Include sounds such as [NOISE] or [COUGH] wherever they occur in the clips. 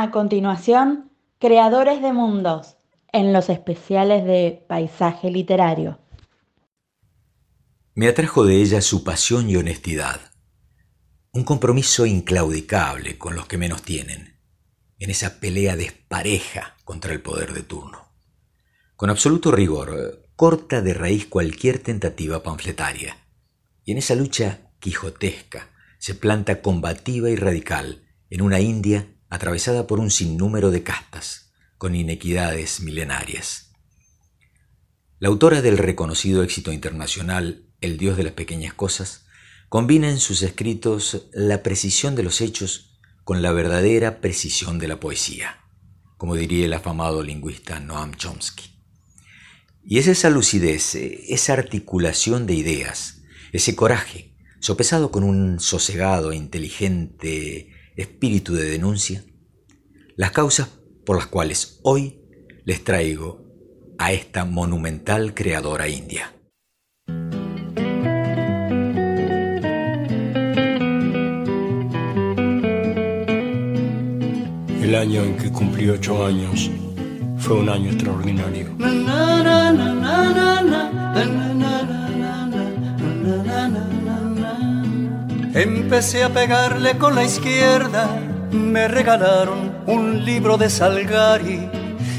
A continuación, Creadores de Mundos, en los especiales de Paisaje Literario. Me atrajo de ella su pasión y honestidad, un compromiso inclaudicable con los que menos tienen, en esa pelea despareja contra el poder de turno. Con absoluto rigor, corta de raíz cualquier tentativa panfletaria, y en esa lucha quijotesca se planta combativa y radical en una India atravesada por un sinnúmero de castas, con inequidades milenarias. La autora del reconocido éxito internacional El Dios de las Pequeñas Cosas combina en sus escritos la precisión de los hechos con la verdadera precisión de la poesía, como diría el afamado lingüista Noam Chomsky. Y es esa lucidez, esa articulación de ideas, ese coraje, sopesado con un sosegado e inteligente espíritu de denuncia, las causas por las cuales hoy les traigo a esta monumental creadora india. El año en que cumplí ocho años fue un año extraordinario. Empecé a pegarle con la izquierda, me regalaron un libro de Salgari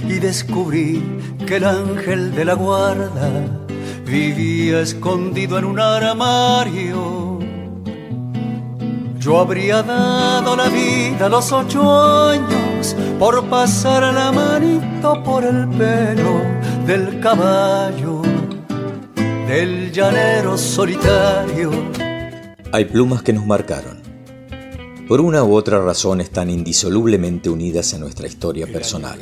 y descubrí que el ángel de la guarda vivía escondido en un armario. Yo habría dado la vida a los ocho años por pasar la manito por el pelo del caballo, del llanero solitario hay plumas que nos marcaron. Por una u otra razón están indisolublemente unidas a nuestra historia personal,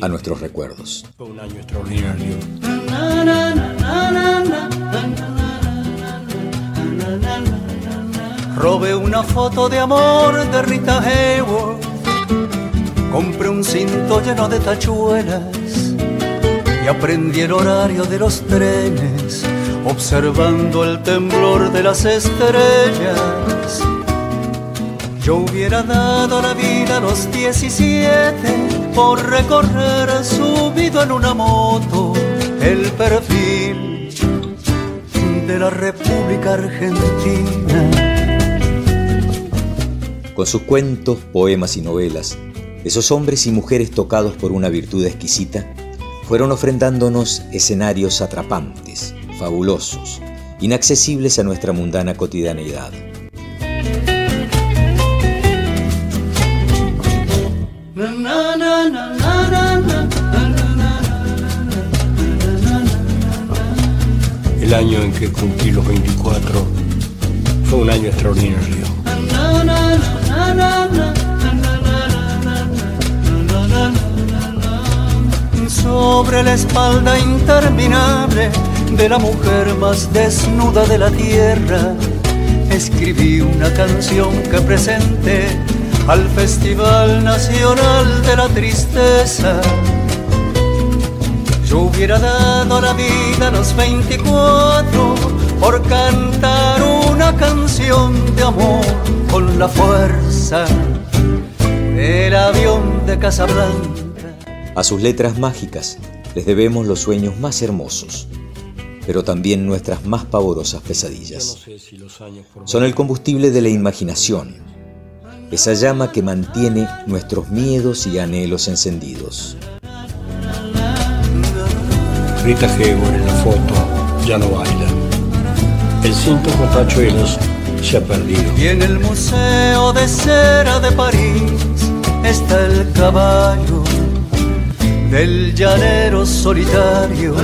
a nuestros recuerdos. Robé una foto de amor de Rita Hayworth. Compré un cinto lleno de tachuelas y aprendí el horario de los trenes observando el temblor de las estrellas. Yo hubiera dado la vida a los 17 por recorrer subido en una moto el perfil de la República Argentina. Con sus cuentos, poemas y novelas, esos hombres y mujeres tocados por una virtud exquisita fueron ofrendándonos escenarios atrapantes, fabulosos, inaccesibles a nuestra mundana cotidianeidad. El año en que cumplí los 24 fue un año extraordinario. Sobre la espalda interminable de la mujer más desnuda de la tierra, escribí una canción que presenté al Festival Nacional de la Tristeza. Yo hubiera dado la vida a los 24 por cantar una canción de amor con la fuerza del avión de Casablanca. A sus letras mágicas les debemos los sueños más hermosos, pero también nuestras más pavorosas pesadillas. Son el combustible de la imaginación, esa llama que mantiene nuestros miedos y anhelos encendidos. Rita Hayworth en la foto ya no baila. El cinto con tachuelos se ha perdido. Y en el Museo de Cera de París está el caballo del llanero solitario.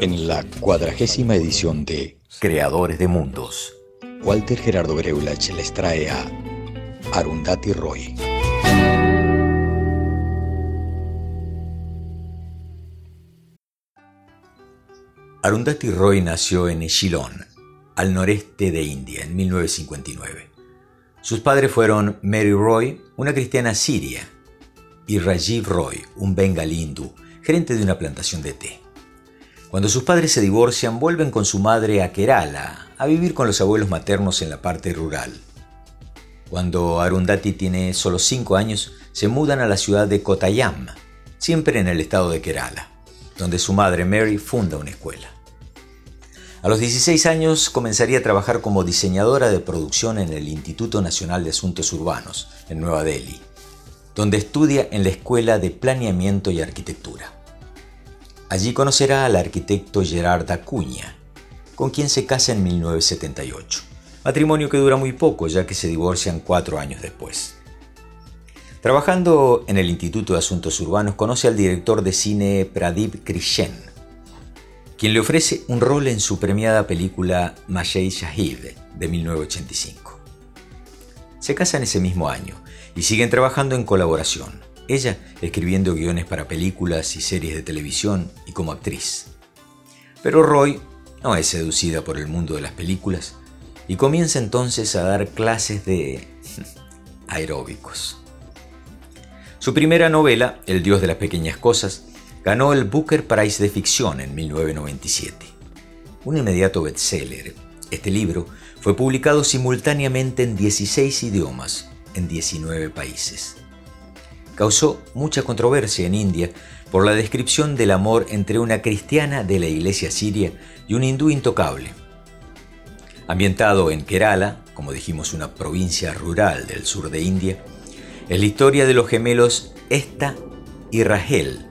En la cuadragésima edición de Creadores de Mundos, Walter Gerardo Greulach les trae a Arundhati Roy. Arundhati Roy nació en Shillong, al noreste de India, en 1959. Sus padres fueron Mary Roy, una cristiana siria, y Rajiv Roy, un bengalí hindú, gerente de una plantación de té. Cuando sus padres se divorcian, vuelven con su madre a Kerala, a vivir con los abuelos maternos en la parte rural. Cuando Arundhati tiene solo 5 años, se mudan a la ciudad de Kottayam, siempre en el estado de Kerala, donde su madre Mary funda una escuela. A los 16 años comenzaría a trabajar como diseñadora de producción en el Instituto Nacional de Asuntos Urbanos, en Nueva Delhi, donde estudia en la Escuela de Planeamiento y Arquitectura. Allí conocerá al arquitecto Gerard Acuña, con quien se casa en 1978, matrimonio que dura muy poco ya que se divorcian cuatro años después. Trabajando en el Instituto de Asuntos Urbanos conoce al director de cine Pradip Krishen, quien le ofrece un rol en su premiada película Majay Shahid de 1985. Se casan ese mismo año y siguen trabajando en colaboración, ella escribiendo guiones para películas y series de televisión y como actriz. Pero Roy no es seducida por el mundo de las películas y comienza entonces a dar clases de [LAUGHS] aeróbicos. Su primera novela, El Dios de las Pequeñas Cosas, ganó el Booker Prize de Ficción en 1997. Un inmediato bestseller, este libro fue publicado simultáneamente en 16 idiomas en 19 países. Causó mucha controversia en India por la descripción del amor entre una cristiana de la iglesia siria y un hindú intocable. Ambientado en Kerala, como dijimos una provincia rural del sur de India, es la historia de los gemelos Esta y Rahel,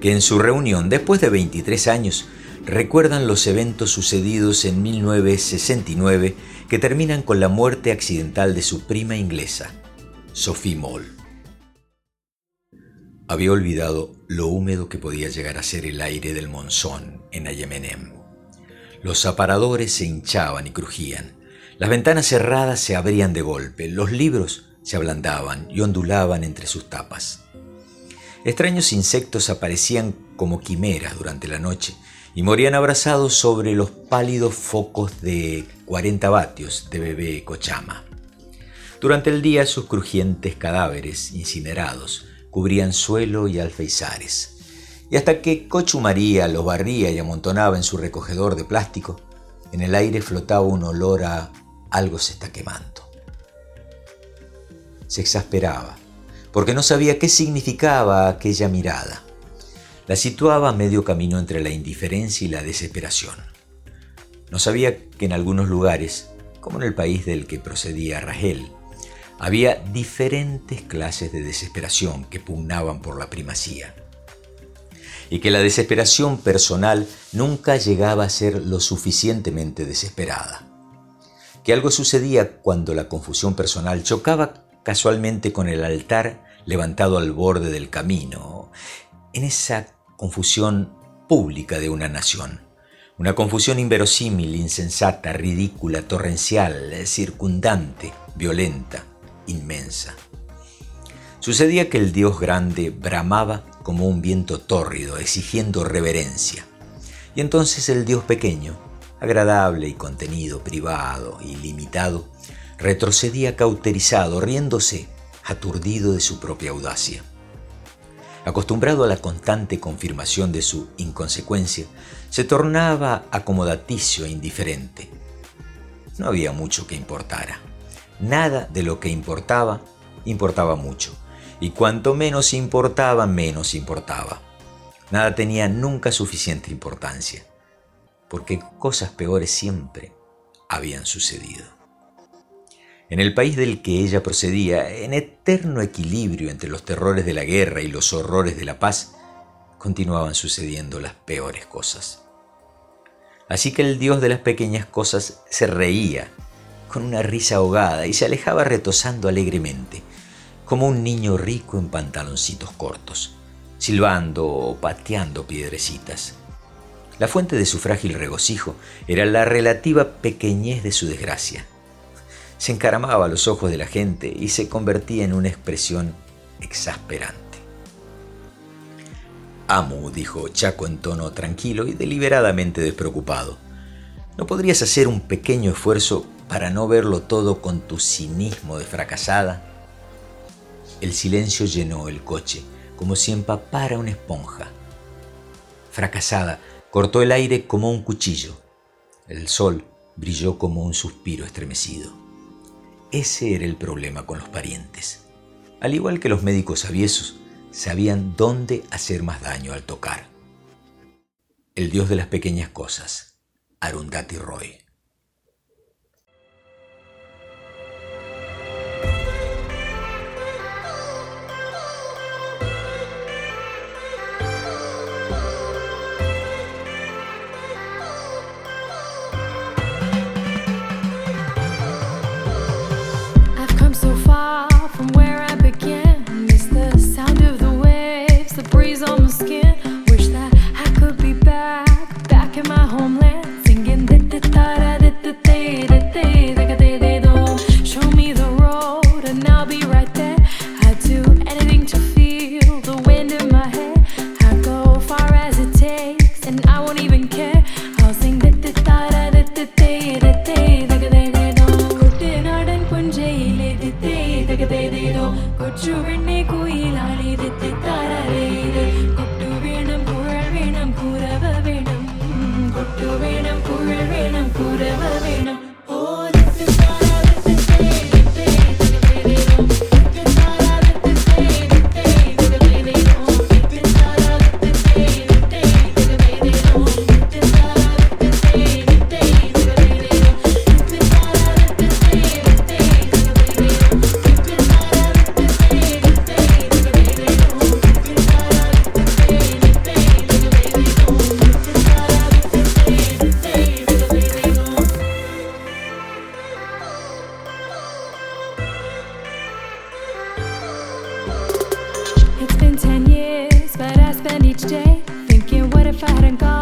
que en su reunión después de 23 años recuerdan los eventos sucedidos en 1969 que terminan con la muerte accidental de su prima inglesa, Sophie Moll. Había olvidado lo húmedo que podía llegar a ser el aire del monzón en Ayemenem. Los aparadores se hinchaban y crujían, las ventanas cerradas se abrían de golpe, los libros se ablandaban y ondulaban entre sus tapas. Extraños insectos aparecían como quimeras durante la noche y morían abrazados sobre los pálidos focos de 40 vatios de bebé cochama. Durante el día sus crujientes cadáveres incinerados cubrían suelo y alfeizares. Y hasta que Cochu María los barría y amontonaba en su recogedor de plástico, en el aire flotaba un olor a algo se está quemando. Se exasperaba porque no sabía qué significaba aquella mirada. La situaba a medio camino entre la indiferencia y la desesperación. No sabía que en algunos lugares, como en el país del que procedía Rahel, había diferentes clases de desesperación que pugnaban por la primacía. Y que la desesperación personal nunca llegaba a ser lo suficientemente desesperada. Que algo sucedía cuando la confusión personal chocaba casualmente con el altar levantado al borde del camino, en esa confusión pública de una nación. Una confusión inverosímil, insensata, ridícula, torrencial, circundante, violenta, inmensa. Sucedía que el Dios grande bramaba como un viento tórrido, exigiendo reverencia. Y entonces el Dios pequeño, agradable y contenido, privado y limitado, retrocedía cauterizado, riéndose, aturdido de su propia audacia. Acostumbrado a la constante confirmación de su inconsecuencia, se tornaba acomodaticio e indiferente. No había mucho que importara. Nada de lo que importaba importaba mucho, y cuanto menos importaba, menos importaba. Nada tenía nunca suficiente importancia, porque cosas peores siempre habían sucedido. En el país del que ella procedía, en eterno equilibrio entre los terrores de la guerra y los horrores de la paz, continuaban sucediendo las peores cosas. Así que el dios de las pequeñas cosas se reía con una risa ahogada y se alejaba retosando alegremente, como un niño rico en pantaloncitos cortos, silbando o pateando piedrecitas. La fuente de su frágil regocijo era la relativa pequeñez de su desgracia se encaramaba a los ojos de la gente y se convertía en una expresión exasperante. Amo, dijo Chaco en tono tranquilo y deliberadamente despreocupado. ¿No podrías hacer un pequeño esfuerzo para no verlo todo con tu cinismo de fracasada? El silencio llenó el coche, como si empapara una esponja. Fracasada, cortó el aire como un cuchillo. El sol brilló como un suspiro estremecido. Ese era el problema con los parientes. Al igual que los médicos aviesos, sabían dónde hacer más daño al tocar. El dios de las pequeñas cosas, Arundhati Roy. what you faren kanssa.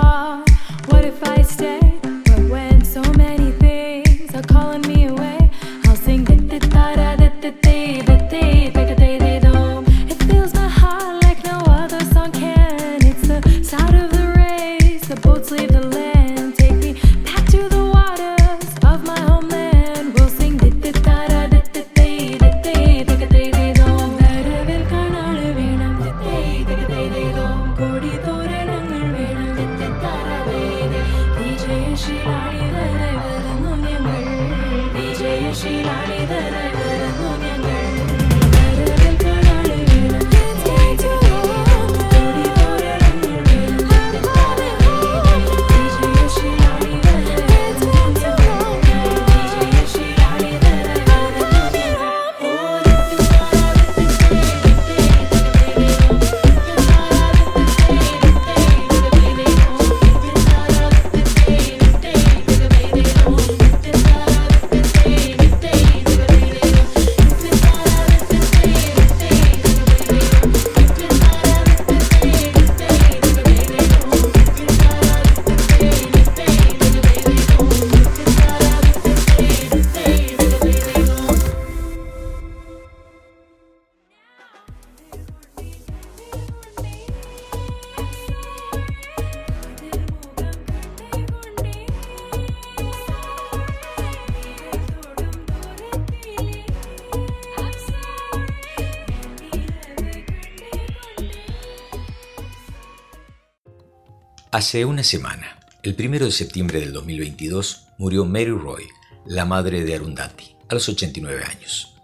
Hace una semana, el primero de septiembre del 2022, murió Mary Roy, la madre de Arundhati, a los 89 años.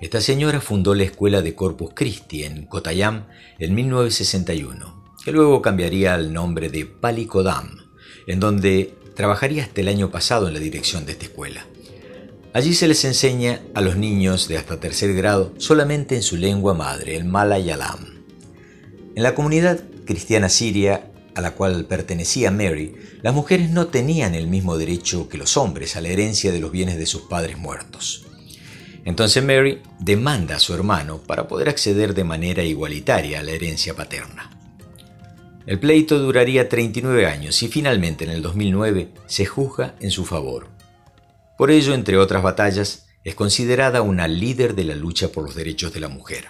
Esta señora fundó la escuela de Corpus Christi en Kottayam en 1961, que luego cambiaría al nombre de Palikodam, en donde trabajaría hasta el año pasado en la dirección de esta escuela. Allí se les enseña a los niños de hasta tercer grado solamente en su lengua madre, el Malayalam. En la comunidad cristiana siria a la cual pertenecía Mary, las mujeres no tenían el mismo derecho que los hombres a la herencia de los bienes de sus padres muertos. Entonces Mary demanda a su hermano para poder acceder de manera igualitaria a la herencia paterna. El pleito duraría 39 años y finalmente en el 2009 se juzga en su favor. Por ello, entre otras batallas, es considerada una líder de la lucha por los derechos de la mujer.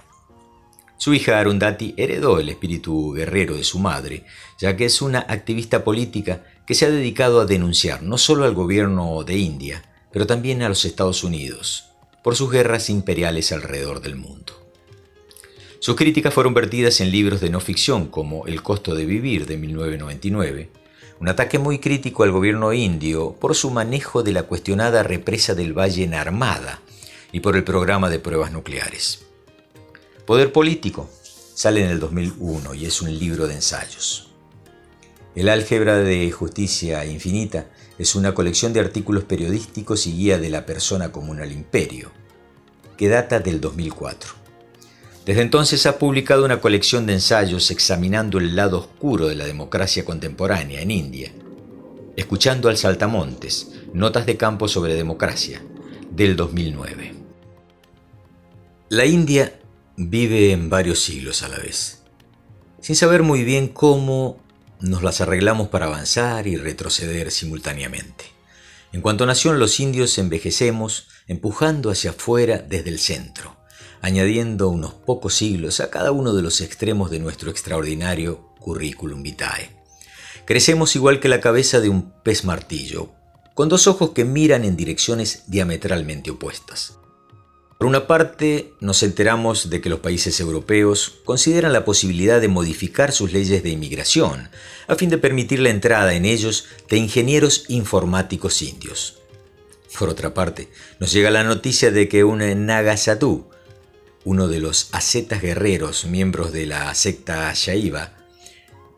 Su hija Arundhati heredó el espíritu guerrero de su madre, ya que es una activista política que se ha dedicado a denunciar no solo al gobierno de India, pero también a los Estados Unidos, por sus guerras imperiales alrededor del mundo. Sus críticas fueron vertidas en libros de no ficción como El costo de vivir de 1999 un ataque muy crítico al gobierno indio por su manejo de la cuestionada represa del Valle en Armada y por el programa de pruebas nucleares. Poder político sale en el 2001 y es un libro de ensayos. El álgebra de justicia infinita es una colección de artículos periodísticos y guía de la persona común al imperio, que data del 2004. Desde entonces ha publicado una colección de ensayos examinando el lado oscuro de la democracia contemporánea en India, escuchando al Saltamontes, Notas de campo sobre democracia, del 2009. La India vive en varios siglos a la vez, sin saber muy bien cómo nos las arreglamos para avanzar y retroceder simultáneamente. En cuanto a nación, los indios envejecemos empujando hacia afuera desde el centro, añadiendo unos pocos siglos a cada uno de los extremos de nuestro extraordinario currículum vitae. Crecemos igual que la cabeza de un pez martillo, con dos ojos que miran en direcciones diametralmente opuestas. Por una parte, nos enteramos de que los países europeos consideran la posibilidad de modificar sus leyes de inmigración a fin de permitir la entrada en ellos de ingenieros informáticos indios. Por otra parte, nos llega la noticia de que un Nagasatú, uno de los ascetas guerreros miembros de la secta Shaiva,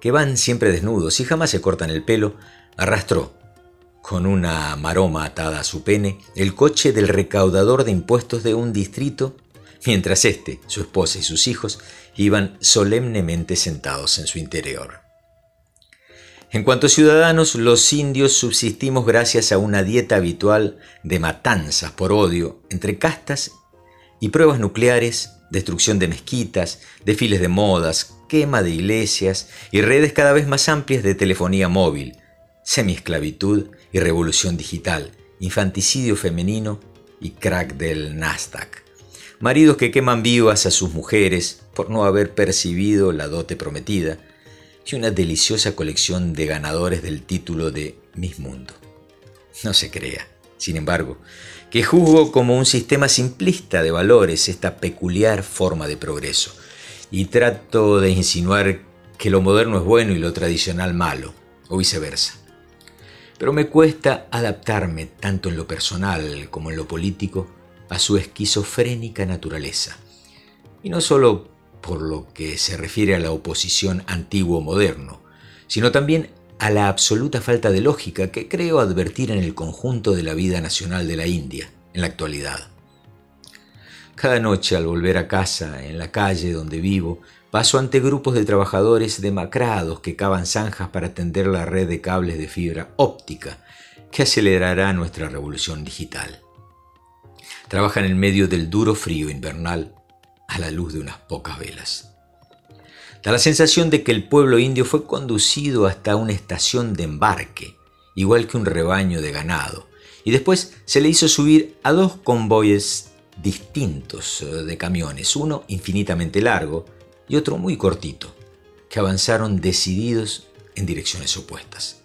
que van siempre desnudos y jamás se cortan el pelo, arrastró con una maroma atada a su pene, el coche del recaudador de impuestos de un distrito, mientras éste, su esposa y sus hijos iban solemnemente sentados en su interior. En cuanto a ciudadanos, los indios subsistimos gracias a una dieta habitual de matanzas por odio entre castas y pruebas nucleares, destrucción de mezquitas, desfiles de modas, quema de iglesias y redes cada vez más amplias de telefonía móvil, semiesclavitud y revolución digital, infanticidio femenino y crack del Nasdaq. Maridos que queman vivas a sus mujeres por no haber percibido la dote prometida y una deliciosa colección de ganadores del título de Miss Mundo. No se crea, sin embargo, que juzgo como un sistema simplista de valores esta peculiar forma de progreso y trato de insinuar que lo moderno es bueno y lo tradicional malo, o viceversa pero me cuesta adaptarme, tanto en lo personal como en lo político, a su esquizofrénica naturaleza. Y no solo por lo que se refiere a la oposición antiguo-moderno, sino también a la absoluta falta de lógica que creo advertir en el conjunto de la vida nacional de la India en la actualidad. Cada noche al volver a casa, en la calle donde vivo, Paso ante grupos de trabajadores demacrados que cavan zanjas para tender la red de cables de fibra óptica que acelerará nuestra revolución digital. Trabajan en medio del duro frío invernal a la luz de unas pocas velas. Da la sensación de que el pueblo indio fue conducido hasta una estación de embarque, igual que un rebaño de ganado, y después se le hizo subir a dos convoyes distintos eh, de camiones, uno infinitamente largo, y otro muy cortito, que avanzaron decididos en direcciones opuestas.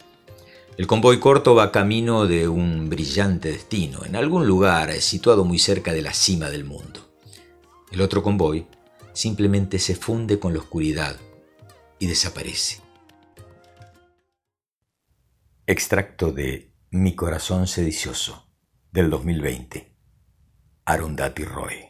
El convoy corto va camino de un brillante destino, en algún lugar situado muy cerca de la cima del mundo. El otro convoy simplemente se funde con la oscuridad y desaparece. Extracto de Mi corazón sedicioso del 2020. Arundhati Roy.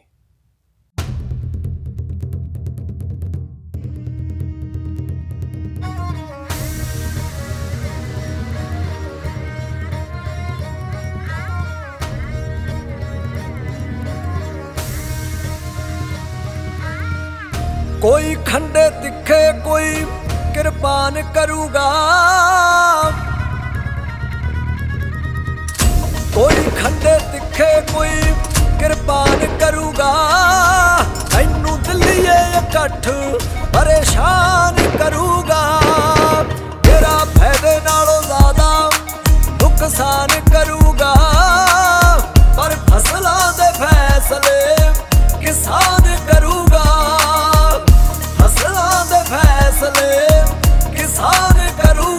ਕੋਈ ਖੰਡੇ ਤਿੱਖੇ, ਕੋਈ ਕਿਰਪਾਨ ਕਰੂਗਾ। ਕੋਈ ਖੰਡੇ ਤਿੱਖੇ, ਕੋਈ ਕਿਰਪਾਨ ਕਰੂਗਾ। ਤੈਨੂੰ ਦਿੱਲੀਏ ਇਕੱਠ ਪਰੇਸ਼ਾਨ ਕਰੂਗਾ। ਤੇਰਾ ਫਾਇਦੇ ਨਾਲੋਂ ਜ਼ਿਆਦਾ ਨੁਕਸਾਨ ਕਰੂਗਾ। ਪਰ ਫਸਲਾਂ ਦੇ ਫੈਸਲੇ ਕਿਸਾਨ ਕਰੂਗਾ। ਫਸਲਾਂ ਦੇ ਫੈਸਲੇ ਕਿਸਾਨ ਕਰੂ।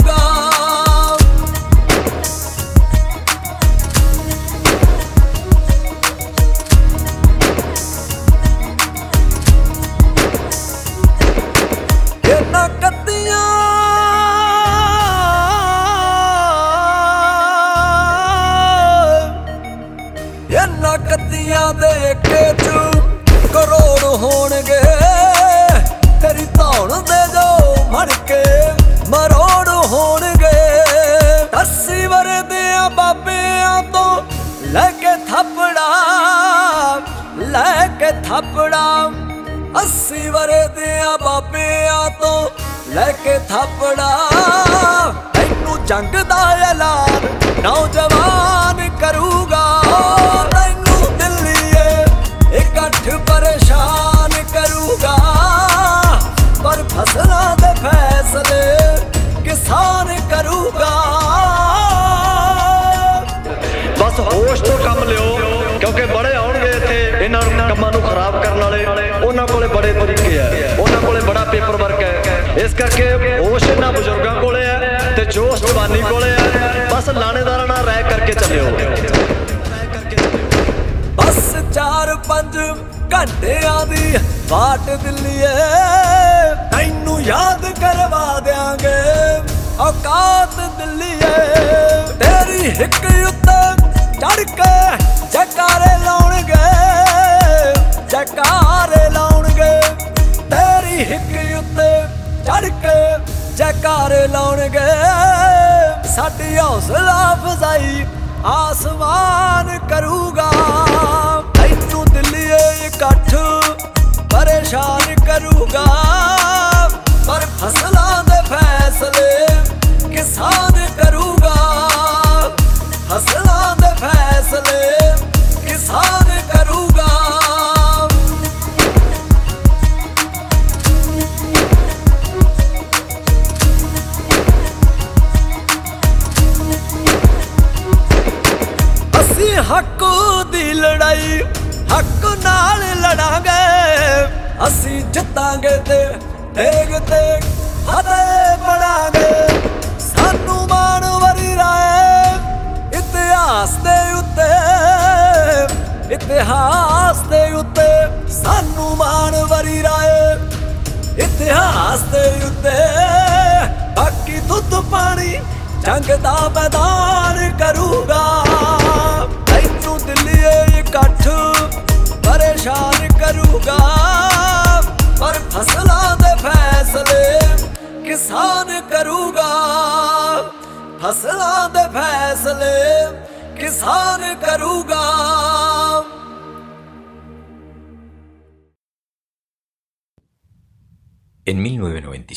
yalan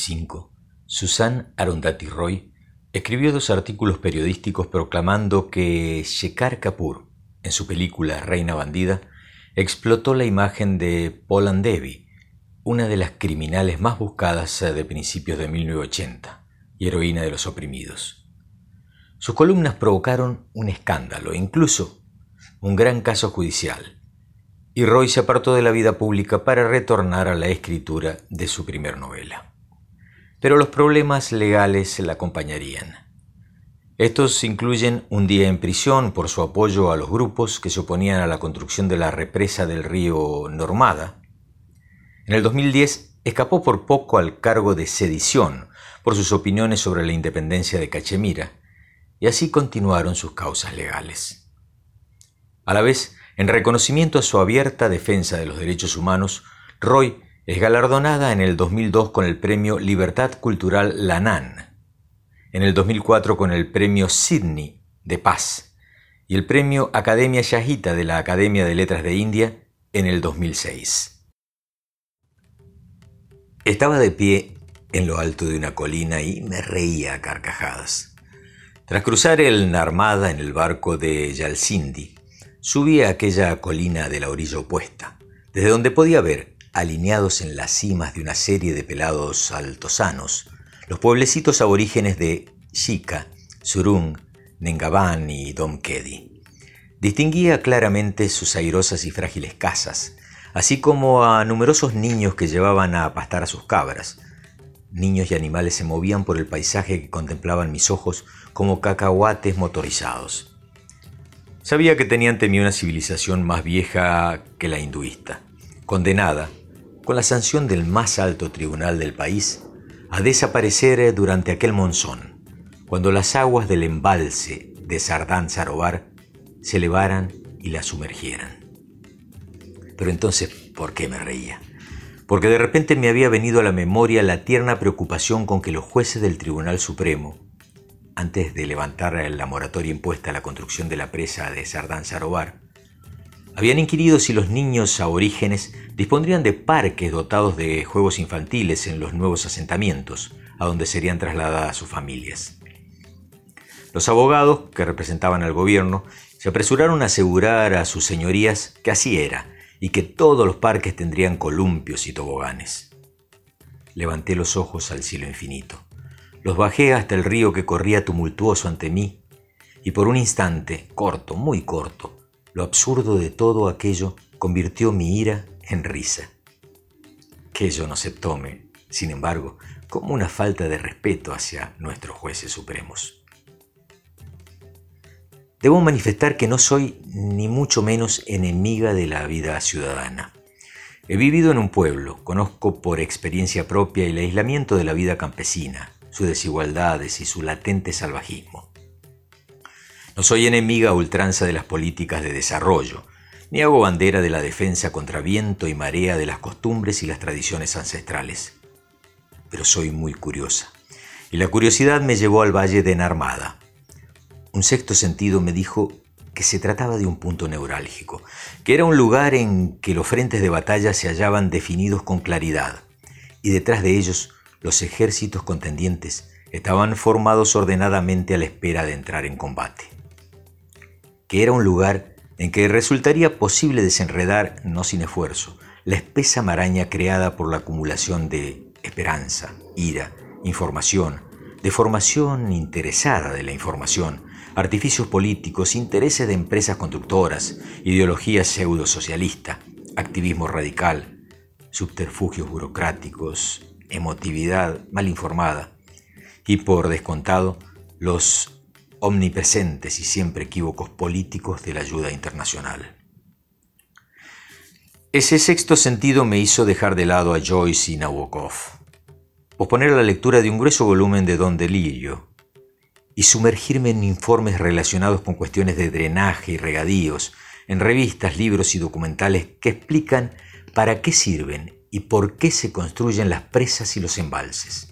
1995, Susan Arundhati Roy escribió dos artículos periodísticos proclamando que Shekhar Kapoor, en su película Reina Bandida, explotó la imagen de Polan Devi, una de las criminales más buscadas de principios de 1980 y heroína de los oprimidos. Sus columnas provocaron un escándalo, incluso un gran caso judicial, y Roy se apartó de la vida pública para retornar a la escritura de su primer novela. Pero los problemas legales la acompañarían. Estos incluyen un día en prisión por su apoyo a los grupos que se oponían a la construcción de la represa del río Normada. En el 2010 escapó por poco al cargo de sedición por sus opiniones sobre la independencia de Cachemira, y así continuaron sus causas legales. A la vez, en reconocimiento a su abierta defensa de los derechos humanos, Roy es galardonada en el 2002 con el premio Libertad Cultural Lanan, en el 2004 con el premio Sydney de Paz y el premio Academia Shahita de la Academia de Letras de India en el 2006. Estaba de pie en lo alto de una colina y me reía a carcajadas. Tras cruzar el Narmada en el barco de Yalsindi, subí a aquella colina de la orilla opuesta, desde donde podía ver, alineados en las cimas de una serie de pelados altosanos, los pueblecitos aborígenes de Shika, Surung, Nengaban y Domkedi. Distinguía claramente sus airosas y frágiles casas, así como a numerosos niños que llevaban a pastar a sus cabras. Niños y animales se movían por el paisaje que contemplaban mis ojos como cacahuates motorizados. Sabía que tenía ante mí una civilización más vieja que la hinduista, condenada, con la sanción del más alto tribunal del país, a desaparecer durante aquel monzón, cuando las aguas del embalse de Sardán Sarovar se elevaran y la sumergieran. Pero entonces, ¿por qué me reía? Porque de repente me había venido a la memoria la tierna preocupación con que los jueces del Tribunal Supremo, antes de levantar la moratoria impuesta a la construcción de la presa de Sardán Sarobar, habían inquirido si los niños aborígenes dispondrían de parques dotados de juegos infantiles en los nuevos asentamientos, a donde serían trasladadas sus familias. Los abogados, que representaban al gobierno, se apresuraron a asegurar a sus señorías que así era y que todos los parques tendrían columpios y toboganes. Levanté los ojos al cielo infinito. Los bajé hasta el río que corría tumultuoso ante mí y por un instante, corto, muy corto, lo absurdo de todo aquello convirtió mi ira en risa. Que ello no se tome, sin embargo, como una falta de respeto hacia nuestros jueces supremos. Debo manifestar que no soy ni mucho menos enemiga de la vida ciudadana. He vivido en un pueblo, conozco por experiencia propia el aislamiento de la vida campesina, sus desigualdades y su latente salvajismo. No soy enemiga a ultranza de las políticas de desarrollo, ni hago bandera de la defensa contra viento y marea de las costumbres y las tradiciones ancestrales. Pero soy muy curiosa, y la curiosidad me llevó al valle de Narmada. Un sexto sentido me dijo que se trataba de un punto neurálgico, que era un lugar en que los frentes de batalla se hallaban definidos con claridad, y detrás de ellos los ejércitos contendientes estaban formados ordenadamente a la espera de entrar en combate que era un lugar en que resultaría posible desenredar, no sin esfuerzo, la espesa maraña creada por la acumulación de esperanza, ira, información, deformación interesada de la información, artificios políticos, intereses de empresas constructoras, ideología pseudo-socialista, activismo radical, subterfugios burocráticos, emotividad mal informada y, por descontado, los omnipresentes y siempre equívocos políticos de la ayuda internacional. Ese sexto sentido me hizo dejar de lado a Joyce y Nabokov, posponer la lectura de un grueso volumen de Don Delirio y sumergirme en informes relacionados con cuestiones de drenaje y regadíos, en revistas, libros y documentales que explican para qué sirven y por qué se construyen las presas y los embalses.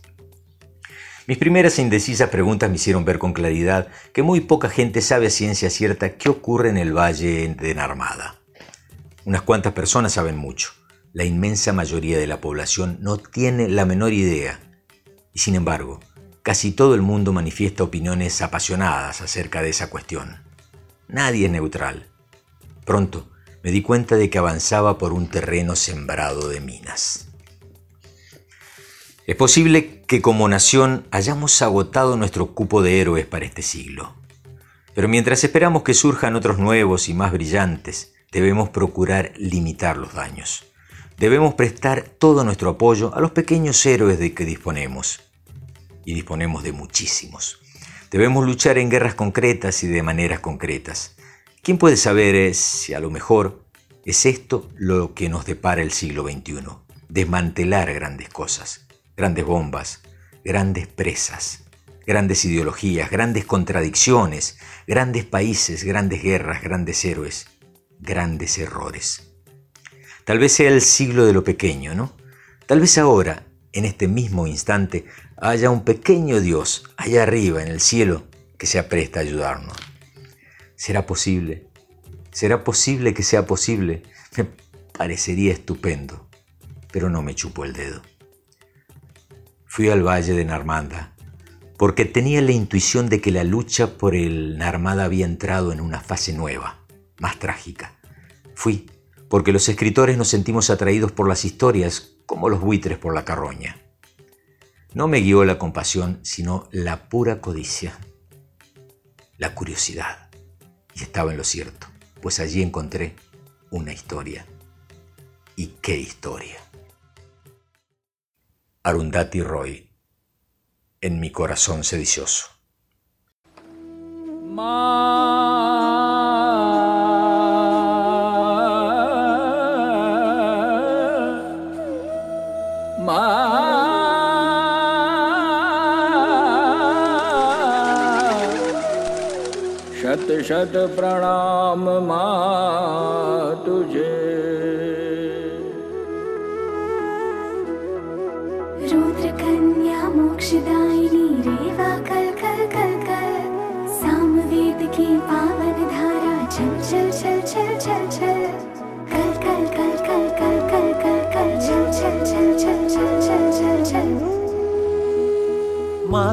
Mis primeras indecisas preguntas me hicieron ver con claridad que muy poca gente sabe a ciencia cierta qué ocurre en el valle de Narmada. Unas cuantas personas saben mucho. La inmensa mayoría de la población no tiene la menor idea. Y sin embargo, casi todo el mundo manifiesta opiniones apasionadas acerca de esa cuestión. Nadie es neutral. Pronto me di cuenta de que avanzaba por un terreno sembrado de minas. Es posible que como nación hayamos agotado nuestro cupo de héroes para este siglo. Pero mientras esperamos que surjan otros nuevos y más brillantes, debemos procurar limitar los daños. Debemos prestar todo nuestro apoyo a los pequeños héroes de que disponemos. Y disponemos de muchísimos. Debemos luchar en guerras concretas y de maneras concretas. ¿Quién puede saber si a lo mejor es esto lo que nos depara el siglo XXI? Desmantelar grandes cosas grandes bombas, grandes presas, grandes ideologías, grandes contradicciones, grandes países, grandes guerras, grandes héroes, grandes errores. Tal vez sea el siglo de lo pequeño, ¿no? Tal vez ahora, en este mismo instante, haya un pequeño Dios allá arriba en el cielo que se apresta a ayudarnos. ¿Será posible? ¿Será posible que sea posible? Me parecería estupendo, pero no me chupo el dedo fui al valle de Narmanda, porque tenía la intuición de que la lucha por el Narmada había entrado en una fase nueva, más trágica. Fui, porque los escritores nos sentimos atraídos por las historias como los buitres por la carroña. No me guió la compasión, sino la pura codicia, la curiosidad. Y estaba en lo cierto, pues allí encontré una historia. ¿Y qué historia? Arundhati Roy, en mi corazón sedicioso. शत शत प्रणाम मा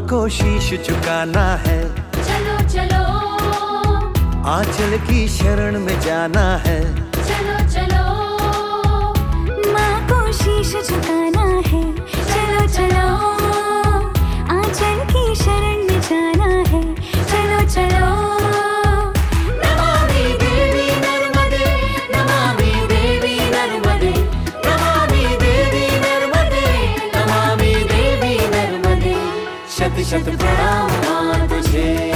को शीश झुकाना है। चलो चलो। आंचल की शरण में जाना है। चलो चलो। माँ को शीश झुकाना है। चलो चलो। आंचल की शरण में जाना है। चलो चलो। शत प्रणाम माँ तुझे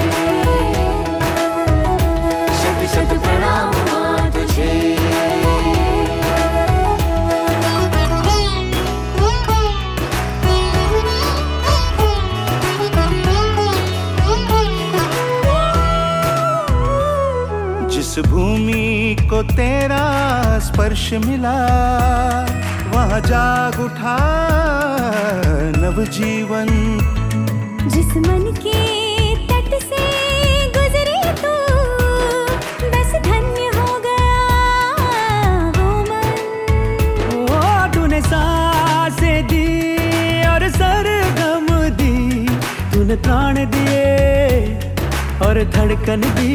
शत शत प्रणाम माँ तुझे जिस भूमि को तेरा स्पर्श मिला, वहाँ जाग उठा नव नवजीवन जिस के तट से गुजरे तू। बस धन्य हो गया वो मन। ओ तूने साँसें दी और दी। तूने प्राण दिए और धड़कन दी।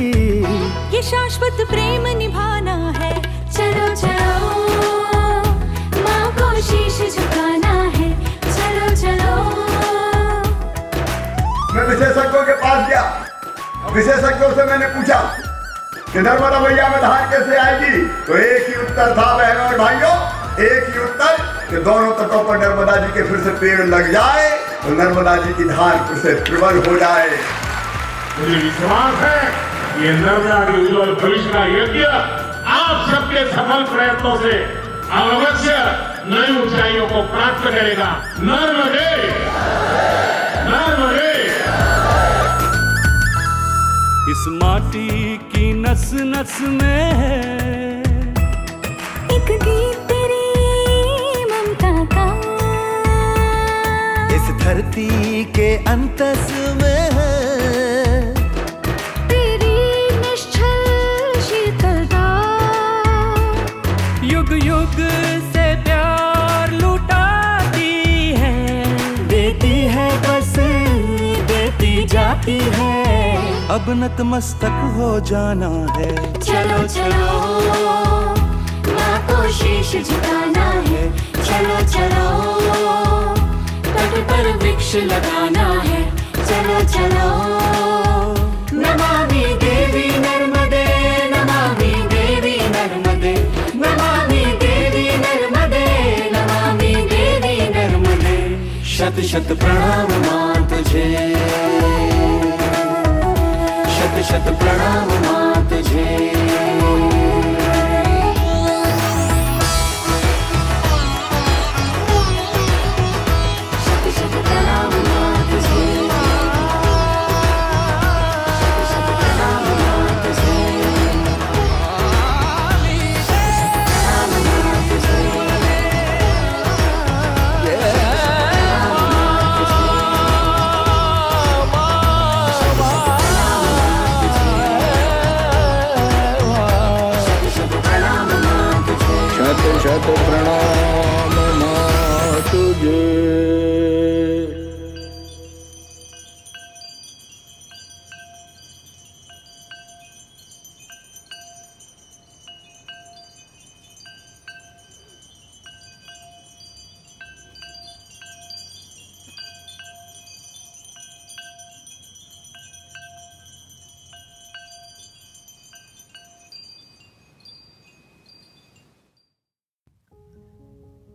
ये शाश्वत प्रेम निभाना है। चलो चलो। विशेषज्ञों के पास गया। विशेषज्ञों से मैंने पूछा कि नर्मदा मैया में धार कैसे आएगी? तो एक ही उत्तर था, बहनों और भाइयों, एक ही उत्तर कि दोनों तटों पर नर्मदा जी के फिर से पेड़ लग जाए तो नर्मदा जी की धार फिर से प्रबल हो जाए। मुझे विश्वास है ये नर्मदा के उज्जवल भविष्य का यज्ञ आप सबके सफल प्रयत्नों से अवश्य नई ऊंचाइयों को प्राप्त करेगा। नर्मदे! इस माटी की नस नस में है? एक गीत तेरी ममता का। इस धरती के अंतस में है। तेरी निश्चल शीतलता। युग युग से प्यार लुटाती है। देती है बस देती जाती है। अब नतमस्तक हो जाना है। चलो चलो, माँ को शीश झुकाना है। चलो चलो, तट पर वृक्ष लगाना है। चलो चलो, नमामि देवी नर्मदे, नमामि देवी नर्मदे, नमामि देवी नर्मदे, नमामि देवी नर्मदे। शत शत प्रणाम माँ तुझे। finish the ground.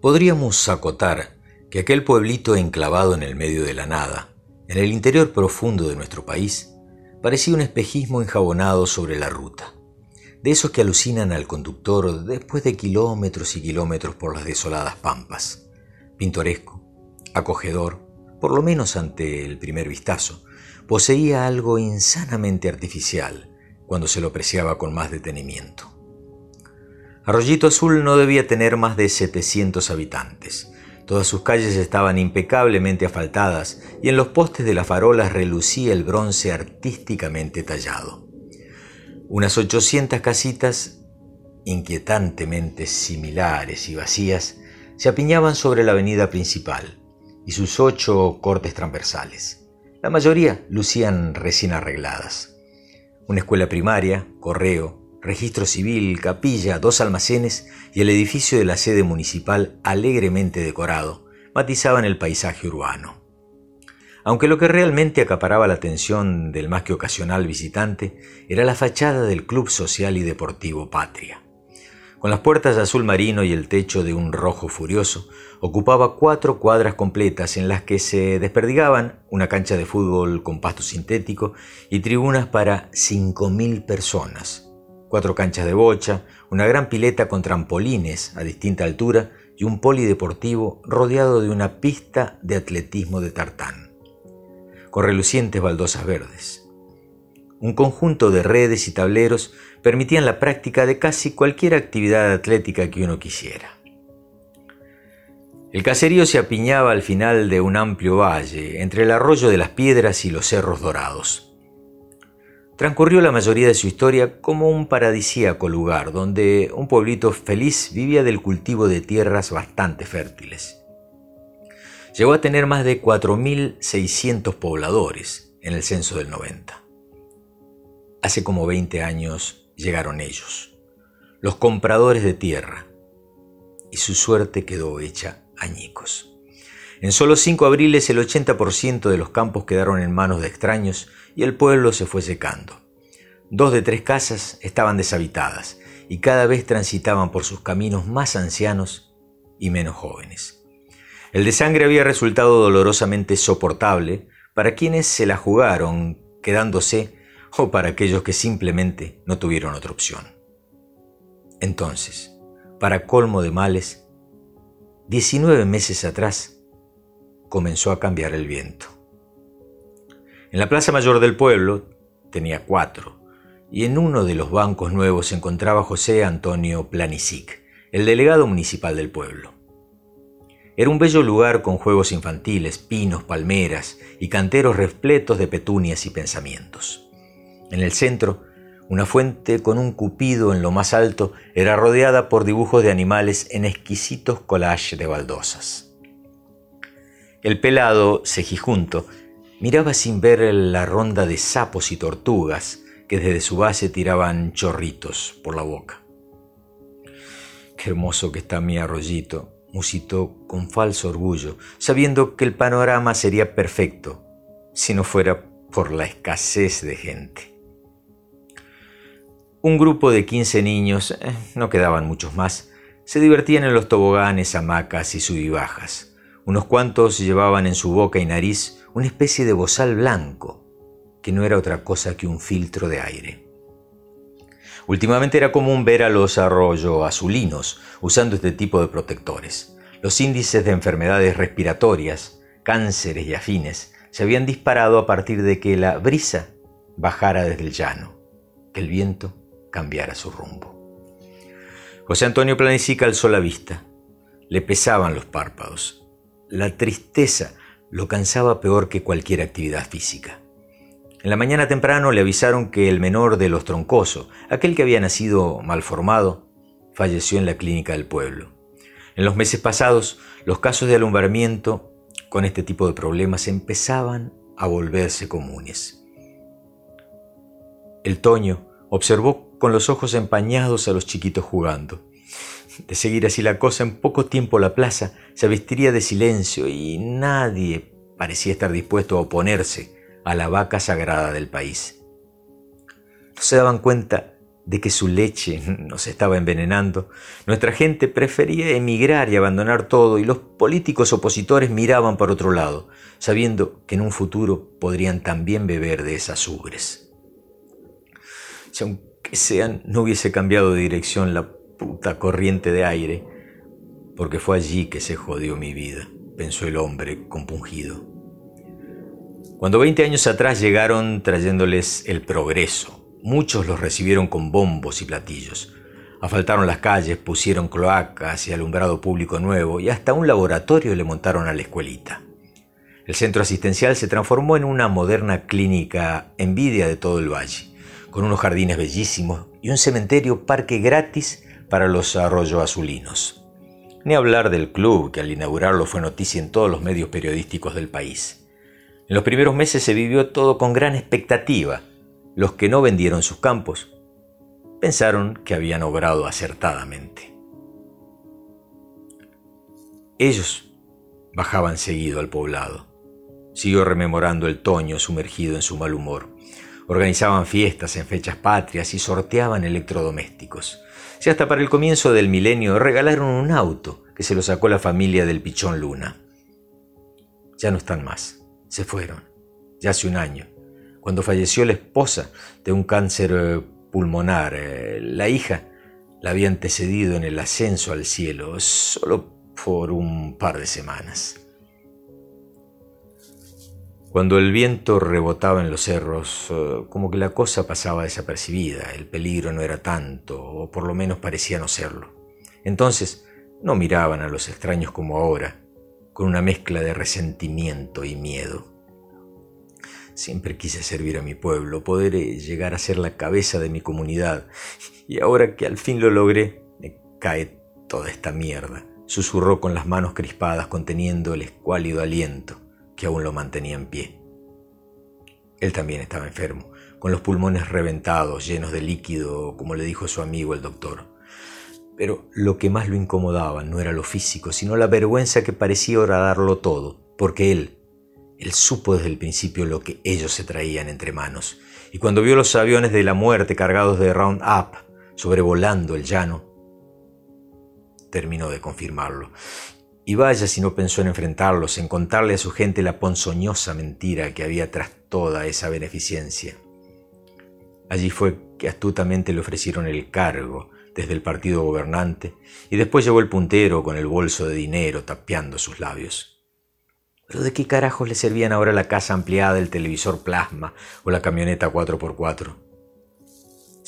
Podríamos acotar que aquel pueblito enclavado en el medio de la nada, en el interior profundo de nuestro país, parecía un espejismo enjabonado sobre la ruta, de esos que alucinan al conductor después de kilómetros y kilómetros por las desoladas pampas. Pintoresco, acogedor, por lo menos ante el primer vistazo, poseía algo insanamente artificial cuando se lo apreciaba con más detenimiento. Arroyito Azul no debía tener más de 700 habitantes, Todas sus calles estaban impecablemente asfaltadas y en los postes de las farolas relucía el bronce artísticamente tallado. Unas 800 casitas, inquietantemente similares y vacías, se apiñaban sobre la avenida principal y sus ocho cortes transversales. La mayoría lucían recién arregladas. Una escuela primaria, correo, registro civil, capilla, dos almacenes y el edificio de la sede municipal alegremente decorado matizaban el paisaje urbano. Aunque lo que realmente acaparaba la atención del más que ocasional visitante era la fachada del Club Social y Deportivo Patria. Con las puertas de azul marino y el techo de un rojo furioso, ocupaba cuatro cuadras completas en las que se desperdigaban una cancha de fútbol con pasto sintético y tribunas para 5.000 personas, cuatro canchas de bocha, una gran pileta con trampolines a distinta altura y un polideportivo rodeado de una pista de atletismo de tartán, con relucientes baldosas verdes. Un conjunto de redes y tableros permitían la práctica de casi cualquier actividad atlética que uno quisiera. El caserío se apiñaba al final de un amplio valle, entre el arroyo de las piedras y los cerros dorados. Transcurrió la mayoría de su historia como un paradisíaco lugar, donde un pueblito feliz vivía del cultivo de tierras bastante fértiles. Llegó a tener más de 4.600 pobladores en el censo del 90. Hace como 20 años llegaron ellos, los compradores de tierra, y su suerte quedó hecha añicos. En solo cinco abriles el 80% de los campos quedaron en manos de extraños y el pueblo se fue secando. Dos de tres casas estaban deshabitadas y cada vez transitaban por sus caminos más ancianos y menos jóvenes. El de sangre había resultado dolorosamente soportable para quienes se la jugaron quedándose o para aquellos que simplemente no tuvieron otra opción. Entonces, para colmo de males, 19 meses atrás comenzó a cambiar el viento. En la plaza mayor del pueblo tenía cuatro, y en uno de los bancos nuevos se encontraba José Antonio Planisic, el delegado municipal del pueblo. Era un bello lugar con juegos infantiles, pinos, palmeras y canteros repletos de petunias y pensamientos. En el centro, una fuente con un cupido en lo más alto era rodeada por dibujos de animales en exquisitos collages de baldosas. El pelado, cejijunto, miraba sin ver la ronda de sapos y tortugas que desde su base tiraban chorritos por la boca. Qué hermoso que está mi arroyito, musitó con falso orgullo, sabiendo que el panorama sería perfecto si no fuera por la escasez de gente. Un grupo de 15 niños, eh, no quedaban muchos más, se divertían en los toboganes, hamacas y subibajas. Unos cuantos llevaban en su boca y nariz una especie de bozal blanco, que no era otra cosa que un filtro de aire. Últimamente era común ver a los arroyo azulinos usando este tipo de protectores. Los índices de enfermedades respiratorias, cánceres y afines se habían disparado a partir de que la brisa bajara desde el llano, que el viento cambiara su rumbo. José Antonio Planicica alzó la vista. Le pesaban los párpados. La tristeza lo cansaba peor que cualquier actividad física. En la mañana temprano le avisaron que el menor de los troncosos, aquel que había nacido malformado, falleció en la clínica del pueblo. En los meses pasados, los casos de alumbramiento con este tipo de problemas empezaban a volverse comunes. El Toño observó con los ojos empañados a los chiquitos jugando. De seguir así la cosa, en poco tiempo la plaza se vestiría de silencio y nadie parecía estar dispuesto a oponerse a la vaca sagrada del país. No se daban cuenta de que su leche nos estaba envenenando. Nuestra gente prefería emigrar y abandonar todo y los políticos opositores miraban para otro lado, sabiendo que en un futuro podrían también beber de esas ubres que sean no hubiese cambiado de dirección la puta corriente de aire, porque fue allí que se jodió mi vida, pensó el hombre compungido. Cuando 20 años atrás llegaron trayéndoles el progreso, muchos los recibieron con bombos y platillos. Asfaltaron las calles, pusieron cloacas y alumbrado público nuevo y hasta un laboratorio le montaron a la escuelita. El centro asistencial se transformó en una moderna clínica envidia de todo el valle, con unos jardines bellísimos y un cementerio parque gratis para los arroyo azulinos. Ni hablar del club, que al inaugurarlo fue noticia en todos los medios periodísticos del país. En los primeros meses se vivió todo con gran expectativa. Los que no vendieron sus campos pensaron que habían obrado acertadamente. Ellos bajaban seguido al poblado. Siguió rememorando el Toño sumergido en su mal humor. Organizaban fiestas en fechas patrias y sorteaban electrodomésticos. Si hasta para el comienzo del milenio regalaron un auto que se lo sacó la familia del Pichón Luna. Ya no están más, se fueron, ya hace un año, cuando falleció la esposa de un cáncer eh, pulmonar. Eh, la hija la había antecedido en el ascenso al cielo, solo por un par de semanas. Cuando el viento rebotaba en los cerros, eh, como que la cosa pasaba desapercibida, el peligro no era tanto, o por lo menos parecía no serlo. Entonces no miraban a los extraños como ahora, con una mezcla de resentimiento y miedo. Siempre quise servir a mi pueblo, poder eh, llegar a ser la cabeza de mi comunidad, y ahora que al fin lo logré, me cae toda esta mierda, susurró con las manos crispadas conteniendo el escuálido aliento que aún lo mantenía en pie. Él también estaba enfermo, con los pulmones reventados, llenos de líquido, como le dijo su amigo el doctor. Pero lo que más lo incomodaba no era lo físico, sino la vergüenza que parecía horadarlo todo, porque él, él supo desde el principio lo que ellos se traían entre manos, y cuando vio los aviones de la muerte cargados de Roundup sobrevolando el llano, terminó de confirmarlo. Y vaya si no pensó en enfrentarlos, en contarle a su gente la ponzoñosa mentira que había tras toda esa beneficencia. Allí fue que astutamente le ofrecieron el cargo desde el partido gobernante y después llegó el puntero con el bolso de dinero tapeando sus labios. Pero ¿de qué carajos le servían ahora la casa ampliada, el televisor plasma o la camioneta 4x4?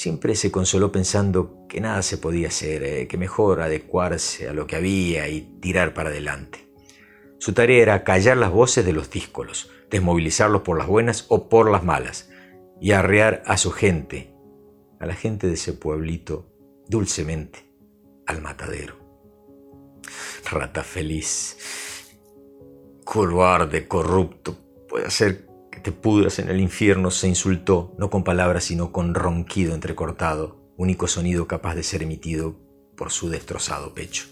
Siempre se consoló pensando que nada se podía hacer, eh, que mejor adecuarse a lo que había y tirar para adelante. Su tarea era callar las voces de los díscolos, desmovilizarlos por las buenas o por las malas, y arrear a su gente, a la gente de ese pueblito, dulcemente, al matadero. Rata feliz, cobarde, corrupto, puede hacer te pudras en el infierno, se insultó, no con palabras, sino con ronquido entrecortado, único sonido capaz de ser emitido por su destrozado pecho.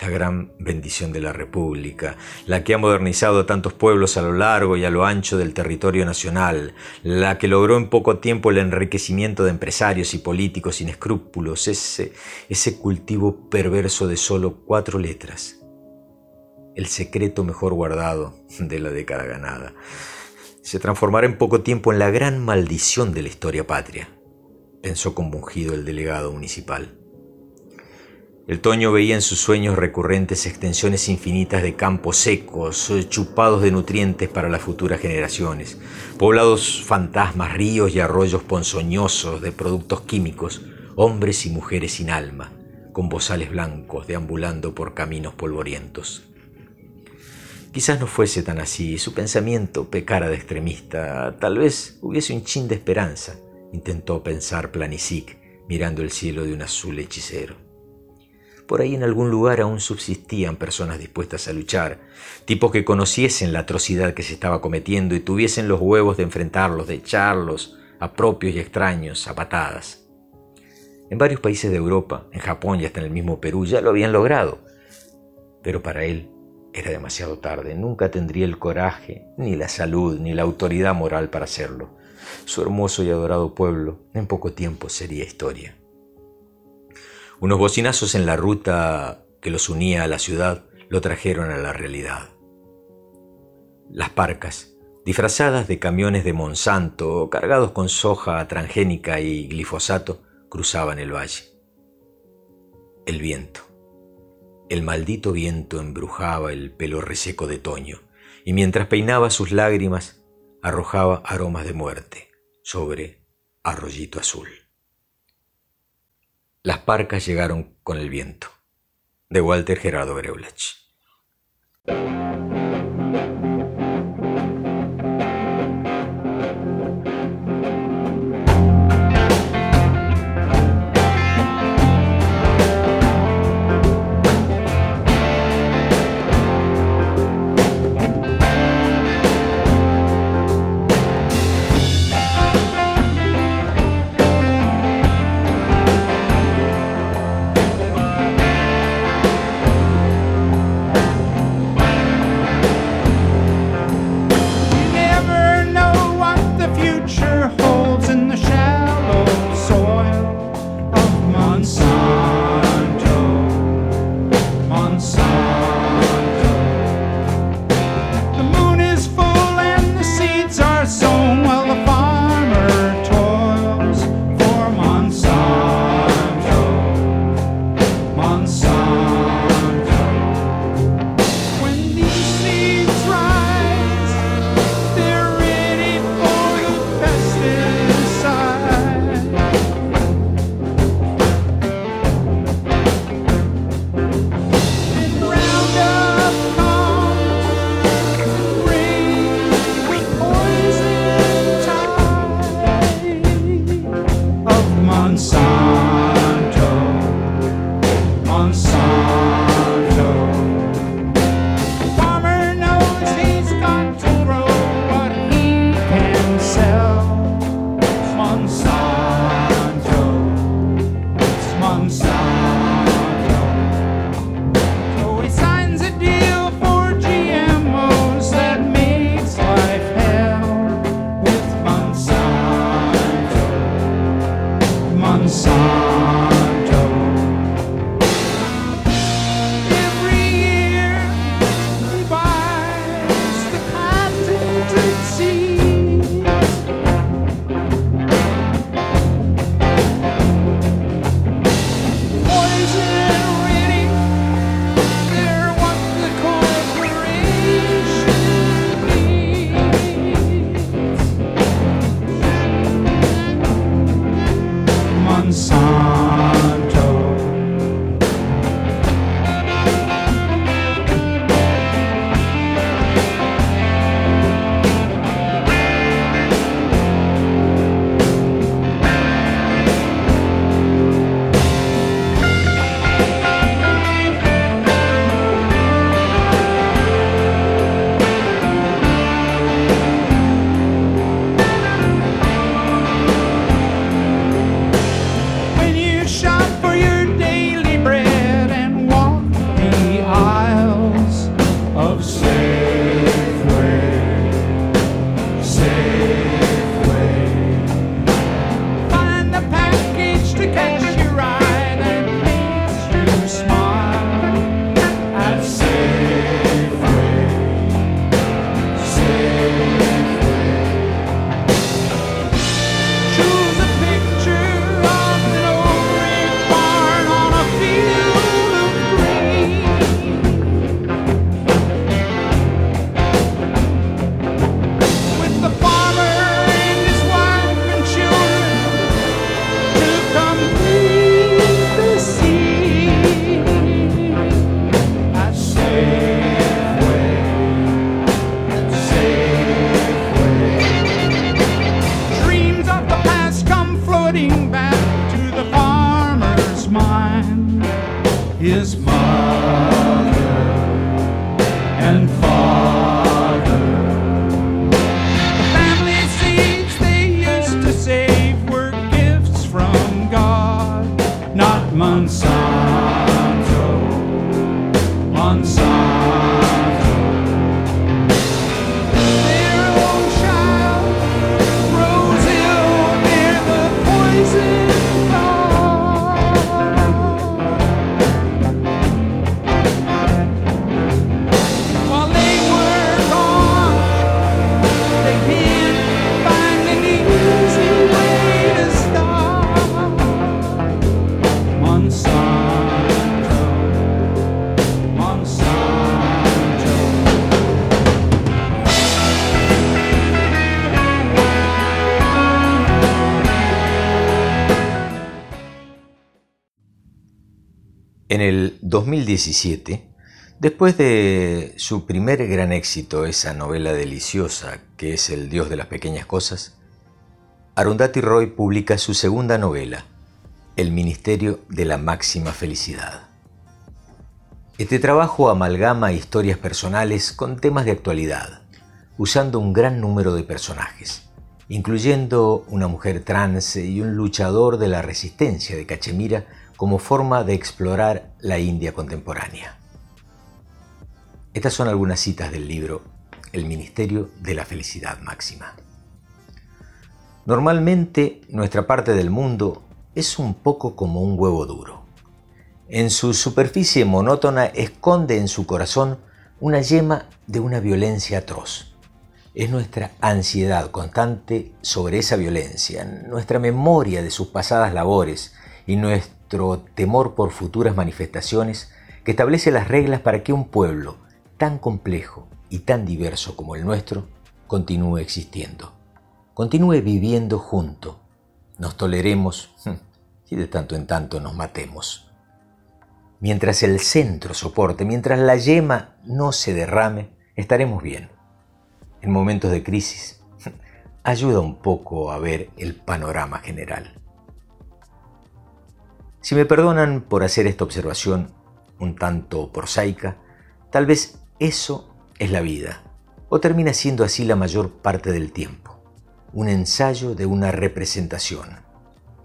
La gran bendición de la República, la que ha modernizado a tantos pueblos a lo largo y a lo ancho del territorio nacional, la que logró en poco tiempo el enriquecimiento de empresarios y políticos sin escrúpulos, ese, ese cultivo perverso de solo cuatro letras, el secreto mejor guardado de la década ganada. Se transformará en poco tiempo en la gran maldición de la historia patria, pensó compungido el delegado municipal. El Toño veía en sus sueños recurrentes extensiones infinitas de campos secos, chupados de nutrientes para las futuras generaciones, poblados fantasmas, ríos y arroyos ponzoñosos de productos químicos, hombres y mujeres sin alma, con bozales blancos deambulando por caminos polvorientos. Quizás no fuese tan así, su pensamiento pecara de extremista, tal vez hubiese un chin de esperanza, intentó pensar Planisic, mirando el cielo de un azul hechicero. Por ahí en algún lugar aún subsistían personas dispuestas a luchar, tipos que conociesen la atrocidad que se estaba cometiendo y tuviesen los huevos de enfrentarlos, de echarlos a propios y extraños, a patadas. En varios países de Europa, en Japón y hasta en el mismo Perú ya lo habían logrado, pero para él era demasiado tarde, nunca tendría el coraje, ni la salud, ni la autoridad moral para hacerlo. Su hermoso y adorado pueblo en poco tiempo sería historia. Unos bocinazos en la ruta que los unía a la ciudad lo trajeron a la realidad. Las parcas, disfrazadas de camiones de Monsanto, cargados con soja transgénica y glifosato, cruzaban el valle. El viento el maldito viento embrujaba el pelo reseco de Toño, y mientras peinaba sus lágrimas, arrojaba aromas de muerte sobre arroyito azul. Las parcas llegaron con el viento. De Walter Gerardo Bereulach. 2017, después de su primer gran éxito, esa novela deliciosa que es El Dios de las Pequeñas Cosas, Arundhati Roy publica su segunda novela, El Ministerio de la Máxima Felicidad. Este trabajo amalgama historias personales con temas de actualidad, usando un gran número de personajes, incluyendo una mujer trans y un luchador de la resistencia de Cachemira como forma de explorar la India contemporánea. Estas son algunas citas del libro El Ministerio de la Felicidad Máxima. Normalmente nuestra parte del mundo es un poco como un huevo duro. En su superficie monótona esconde en su corazón una yema de una violencia atroz. Es nuestra ansiedad constante sobre esa violencia, nuestra memoria de sus pasadas labores y nuestra temor por futuras manifestaciones que establece las reglas para que un pueblo tan complejo y tan diverso como el nuestro continúe existiendo, continúe viviendo junto, nos toleremos y de tanto en tanto nos matemos. Mientras el centro soporte, mientras la yema no se derrame, estaremos bien. En momentos de crisis, ayuda un poco a ver el panorama general. Si me perdonan por hacer esta observación un tanto prosaica, tal vez eso es la vida, o termina siendo así la mayor parte del tiempo, un ensayo de una representación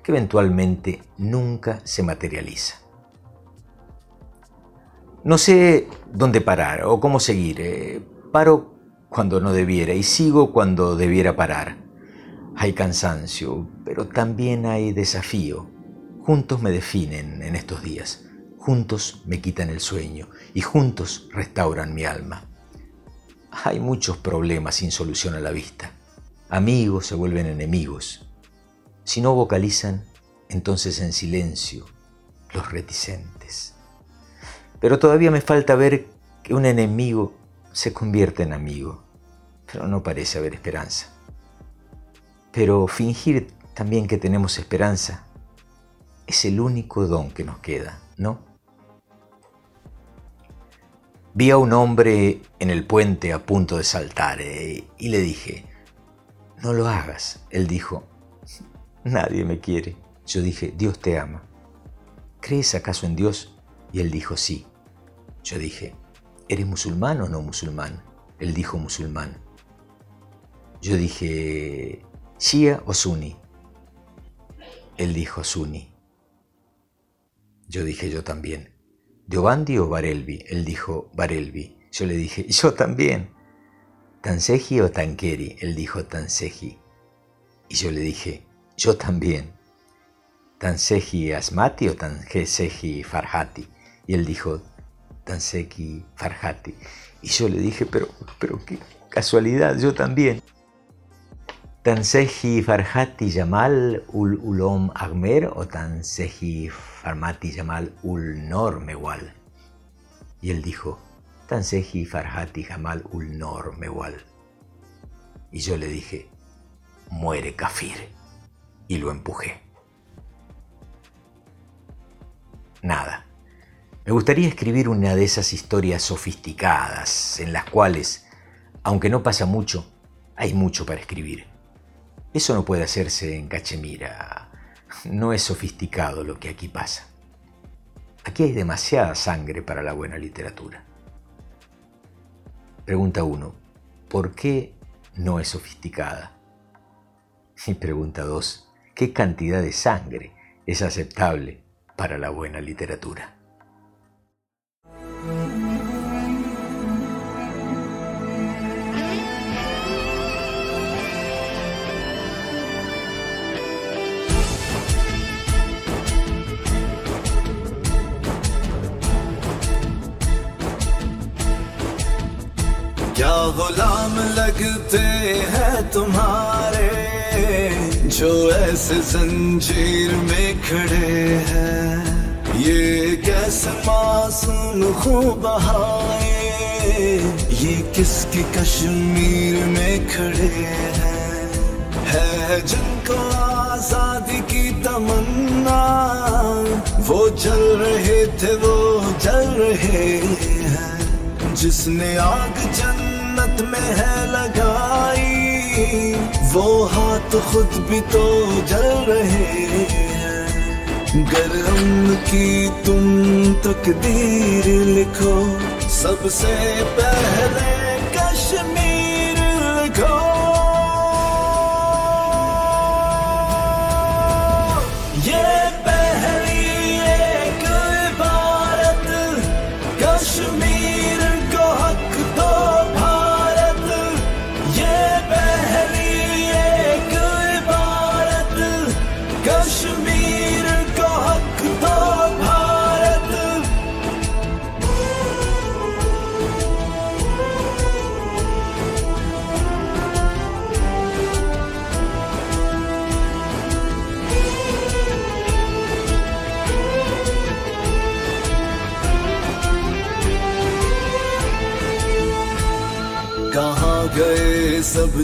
que eventualmente nunca se materializa. No sé dónde parar o cómo seguir. Eh, paro cuando no debiera y sigo cuando debiera parar. Hay cansancio, pero también hay desafío Juntos me definen en estos días, juntos me quitan el sueño y juntos restauran mi alma. Hay muchos problemas sin solución a la vista. Amigos se vuelven enemigos. Si no vocalizan, entonces en silencio, los reticentes. Pero todavía me falta ver que un enemigo se convierte en amigo, pero no parece haber esperanza. Pero fingir también que tenemos esperanza es el único don que nos queda, ¿no? Vi a un hombre en el puente a punto de saltar eh, y le dije, no lo hagas. Él dijo, [LAUGHS] nadie me quiere. Yo dije, Dios te ama. ¿Crees acaso en Dios? Y él dijo, sí. Yo dije, ¿eres musulmán o no musulmán? Él dijo, musulmán. Yo dije, ¿Shia o Sunni? Él dijo, Sunni. Yo dije yo también. ¿Giovanni o Barelvi? Él dijo Barelvi. Yo le dije, [LAUGHS] yo también. ¿Tanseji o Tankeri? Él dijo Tanseji. Y yo le dije, yo también. ¿Tanseji Asmati o Tanseji Farhati? Y él dijo, Tanseji Farhati. Y yo le dije, pero, pero qué casualidad, yo también. Tanseji Farhati Yamal ul Ulom Agmer o Tanseji Farmati Yamal ul Nor Mewal. Y él dijo, Tanseji Farhati Jamal ul Nor Mewal. Y yo le dije, muere Kafir. Y lo empujé. Nada. Me gustaría escribir una de esas historias sofisticadas en las cuales, aunque no pasa mucho, hay mucho para escribir eso no puede hacerse en Cachemira. No es sofisticado lo que aquí pasa. Aquí hay demasiada sangre para la buena literatura. Pregunta uno, ¿por qué no es sofisticada? Y pregunta dos, ¿qué cantidad de sangre es aceptable para la buena literatura? क्या गुलाम लगते हैं तुम्हारे जो ऐसे जंजीर में खड़े हैं? ये कैसे मासूम खूब बहाए? ये किसकी कश्मीर में खड़े हैं? है जिनको आज़ादी की तमन्ना, वो जल रहे थे, वो जल रहे जिसने आग जन्नत में है लगाई, वो हाथ खुद भी तो जल रहे हैं। गर्म की तुम तकदीर लिखो, सबसे पहले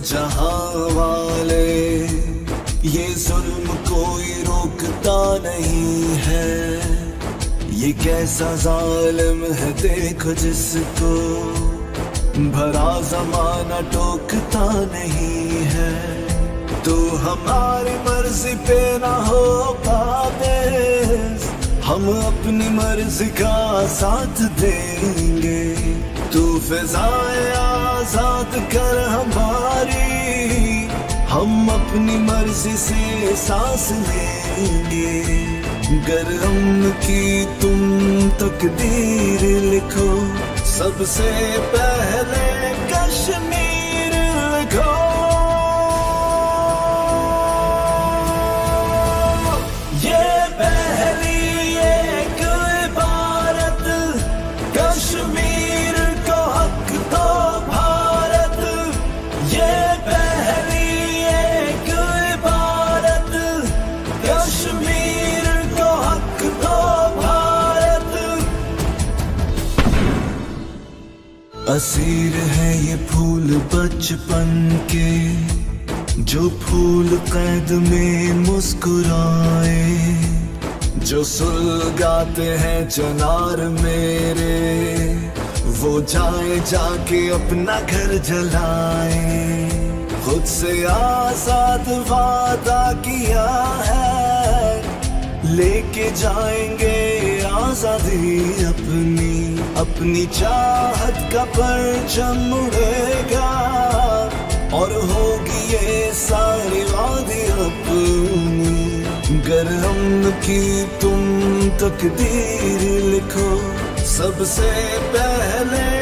जहाँ वाले ये जुल्म कोई रोकता नहीं है। ये कैसा जालिम है, देखो जिसको भरा जमाना टोकता नहीं है। तू हमारी मर्ज़ी पे ना हो पाते हम अपनी मर्ज़ी का साथ देंगे। तू फिजाए आज़ाद कर हमारी हम अपनी मर्ज़ी से सांस लेंगे। गर्म की तुम तकदीर लिखो सबसे पहले असीर है ये फूल बचपन के, जो फूल कैद में मुस्कुराए, जो सुलगाते हैं चनार मेरे, वो जाए जाके अपना घर जलाए। खुद से आज़ाद वादा किया है, लेके जाएँगे आज़ादी अपनी। अपनी चाहत का परचम उड़ेगा। और होगी ये सारी वादी अपनी। गर हम की तुम तकदीर लिखो। सबसे पहले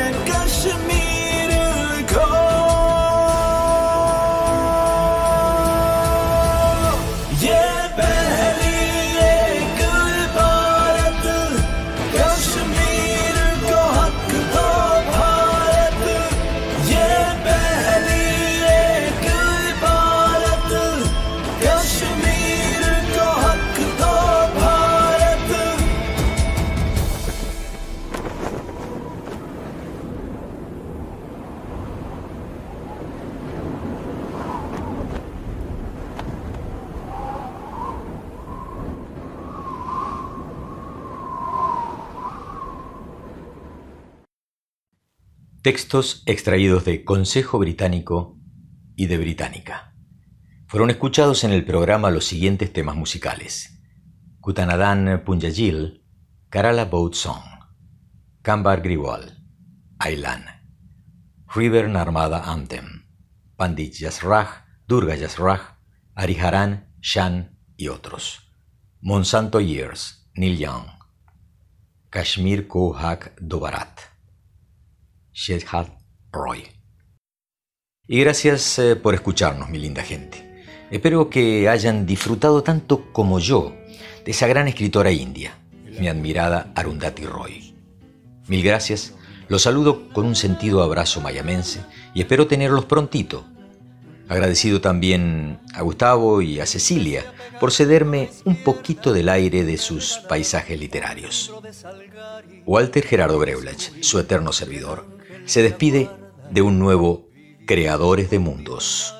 Textos extraídos de Consejo Británico y de Británica. Fueron escuchados en el programa los siguientes temas musicales. Kutanadan Punjajil, Karala Boat Song, Kambar Griwal, Ailan, River Narmada Anthem, Pandit Yasraj, Durga Yasraj, Ariharan, Shan y otros. Monsanto Years, Neil Young, Kashmir Kohak Dobarat. Shedhat Roy. Y gracias eh, por escucharnos, mi linda gente. Espero que hayan disfrutado tanto como yo de esa gran escritora india, mi admirada Arundhati Roy. Mil gracias, los saludo con un sentido abrazo mayamense y espero tenerlos prontito. Agradecido también a Gustavo y a Cecilia por cederme un poquito del aire de sus paisajes literarios. Walter Gerardo Breulach, su eterno servidor, se despide de un nuevo Creadores de Mundos.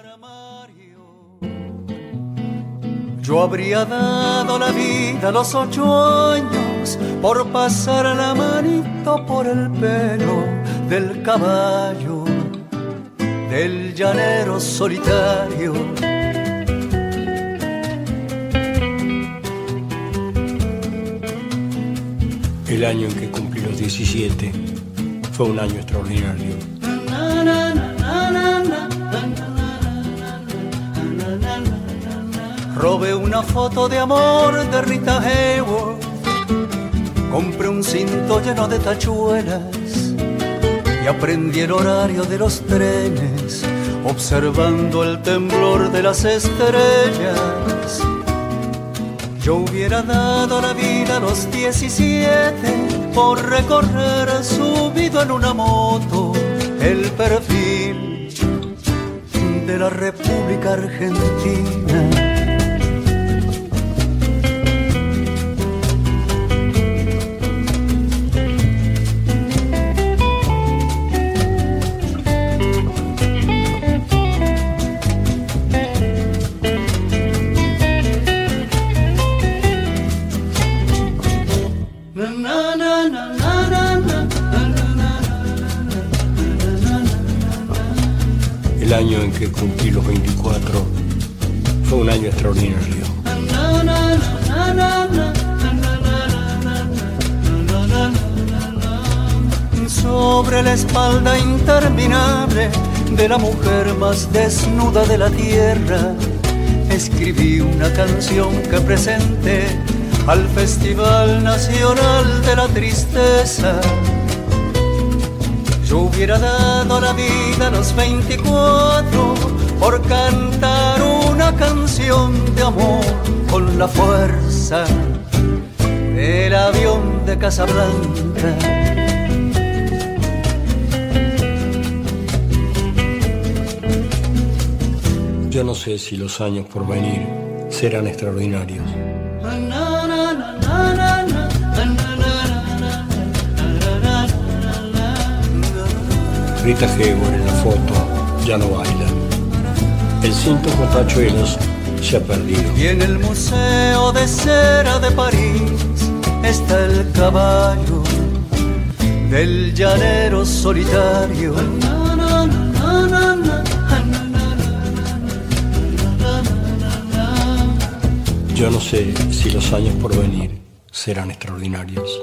Yo habría dado la vida a los ocho años por pasar la manito por el pelo del caballo, del llanero solitario. El año en que cumplí los 17 fue un año extraordinario. Robé una foto de amor de Rita Hayworth. Compré un cinto lleno de tachuelas y aprendí el horario de los trenes, observando el temblor de las estrellas. Yo hubiera dado la vida a los 17 por recorrer subido en una moto el perfil de la República Argentina. Cumplí los 24 fue un año extraordinario. Sobre la espalda interminable de la mujer más desnuda de la tierra, escribí una canción que presenté al Festival Nacional de la Tristeza. Yo hubiera dado la vida a los 24 por cantar una canción de amor con la fuerza del avión de Casablanca. Yo no sé si los años por venir serán extraordinarios. Rita Hayworth en la foto ya no baila. El cinto con tachuelos se ha perdido. Y en el Museo de Cera de París está el caballo del llanero solitario. Yo no sé si los años por venir serán extraordinarios.